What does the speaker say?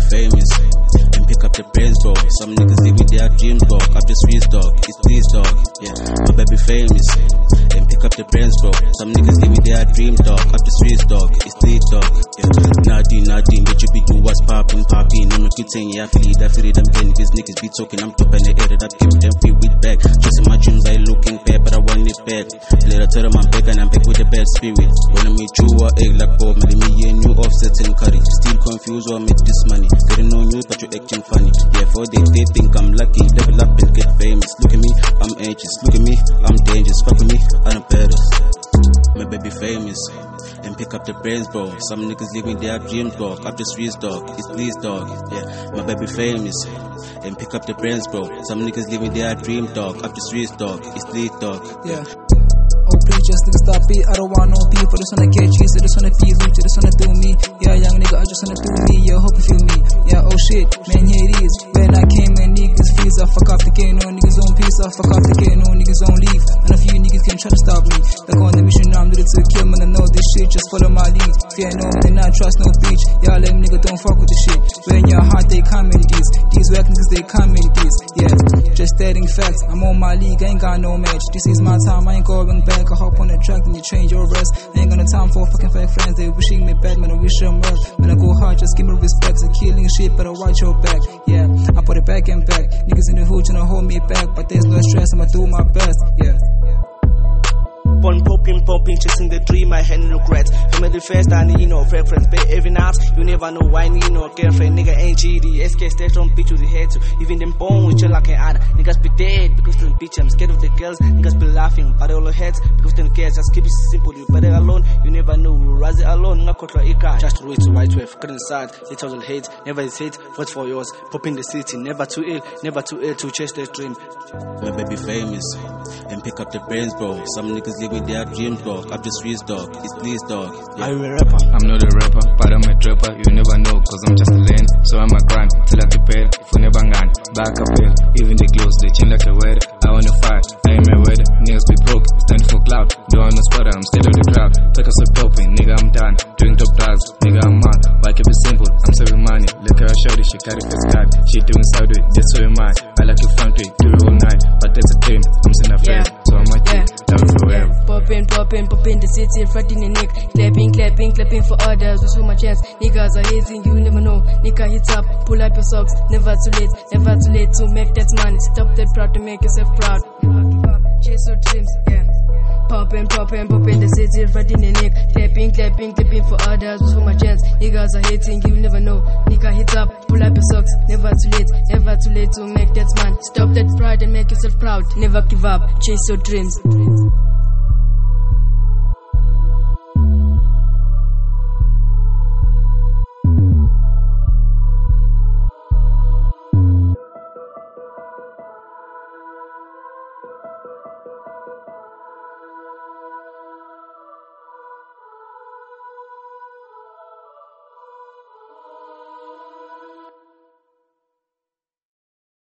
famous and pick up the brains, bro. Some niggas live with their dreams, dog. Up the streets, dog. It's these, dog. Yeah, my baby famous and pick up the brains, bro. Some niggas live with their dreams, dog. Up the streets, yeah, I feel it, I feel it. I'm getting these niggas be talking. I'm top and they air it up, them free with back. Chasing my dreams, I looking bad, but I want it bad. Later tell them I'm back and I'm back with a bad spirit. I meet you, I egg like Bob, man, me and you offset and curry. Still confused, or make this money. No news, but you acting funny. For they, they think I'm lucky. And pick up the brains, bro. Some niggas living their dreams, dog. Up the streets, dog. It's please, dog. Yeah, my baby famous. And pick up the brains, bro. Some niggas living their dream, dog. Up the streets, dog. It's please, dog. Yeah. Oh please just nigga stop it. I don't want no. I just wanna get cheese. I just wanna feel rich. I just wanna do me. Yeah, young nigga, I just wanna do me. Yeah, hope you feel me. Yeah, oh shit, man, here it is. When I came and niggas fees, I fuck up the game. No niggas on peace. I fuck up the game. No niggas on leave. And a few niggas can try to stop me. Like on the mission, I'm ready to kill shit. Just follow my lead. Fear no man, and I trust no bitch. Y'all let nigga don't fuck with the shit. When your heart they come in these. These niggas they come in these. Yeah, just stating facts. I'm on my league. Ain't got no match. This is my time. I ain't going back. I hop on the track, then you change your rest. Ain't got no time for fucking fake friends. They wishing me bad, man. I wish them well. When I go hard, just give me respect. So killing shit, but I watch your back. Yeah, I put it back and back. Niggas in the hood tryna hold me back, but there's no stress. I'ma do my best. Yeah. Born popping, popping, chasing the dream, I had no regrets. Family first, I need no preference. But every night, you never know why I need no girlfriend. Nigga ain't GD, SK station, bitch with the head to. Even them born with you like an other. Niggas be dead because them bitch, I'm scared of the girls. Niggas be laughing, but all the heads because them cares. Just keep it simple, you better alone. You never know, you rise it alone. Nakotla Ika, just wait to white wave. Couldn't decide, 8,000 hate, never hesitate, vote for yours. Pop in the city, never too ill, never too ill to chase their dream. My baby famous and pick up the brains, bro. Some niggas live with their dreams, dog. Up the streets, dog. It's please, dog. Are you a rapper? I'm not a rapper, but I'm a trapper. You never know, cause I'm just a lane. So I'm a grind till I prepare for never gone. Back up here, even the clothes, they change like a weather. I wanna fight, I am a weather. Niggas be broke, stand for cloud. Don't wanna spotter, I'm scared of the crowd. Take us a popping, nigga, I'm done. Drugs, nigga, I'm on. Why keep it simple? I'm saving money. Look at her shorty, she carry face card. She doing side way, that's so am I. I like your front way, do it all night. But that's a dream, I'm still a friend. So I'm a love you forever. Popping, popping, popping the city, fighting the neck. Clapping, clapping, clapping for others. Who's my chance? Niggas are hating, you never know. Nigga hit up, pull up your socks. Never too late, never too late to make that money. Stop that proud to make yourself proud. Chase your dreams, yeah. Popping, popping, popping the city, fighting the neck. Clapping, clapping, clapping for others. for my chance? Niggas are hating, you never know. Nigga hit up, pull up your socks. Never too late, never too late to make that money. Stop that pride and make yourself proud. Never give up, chase your dreams.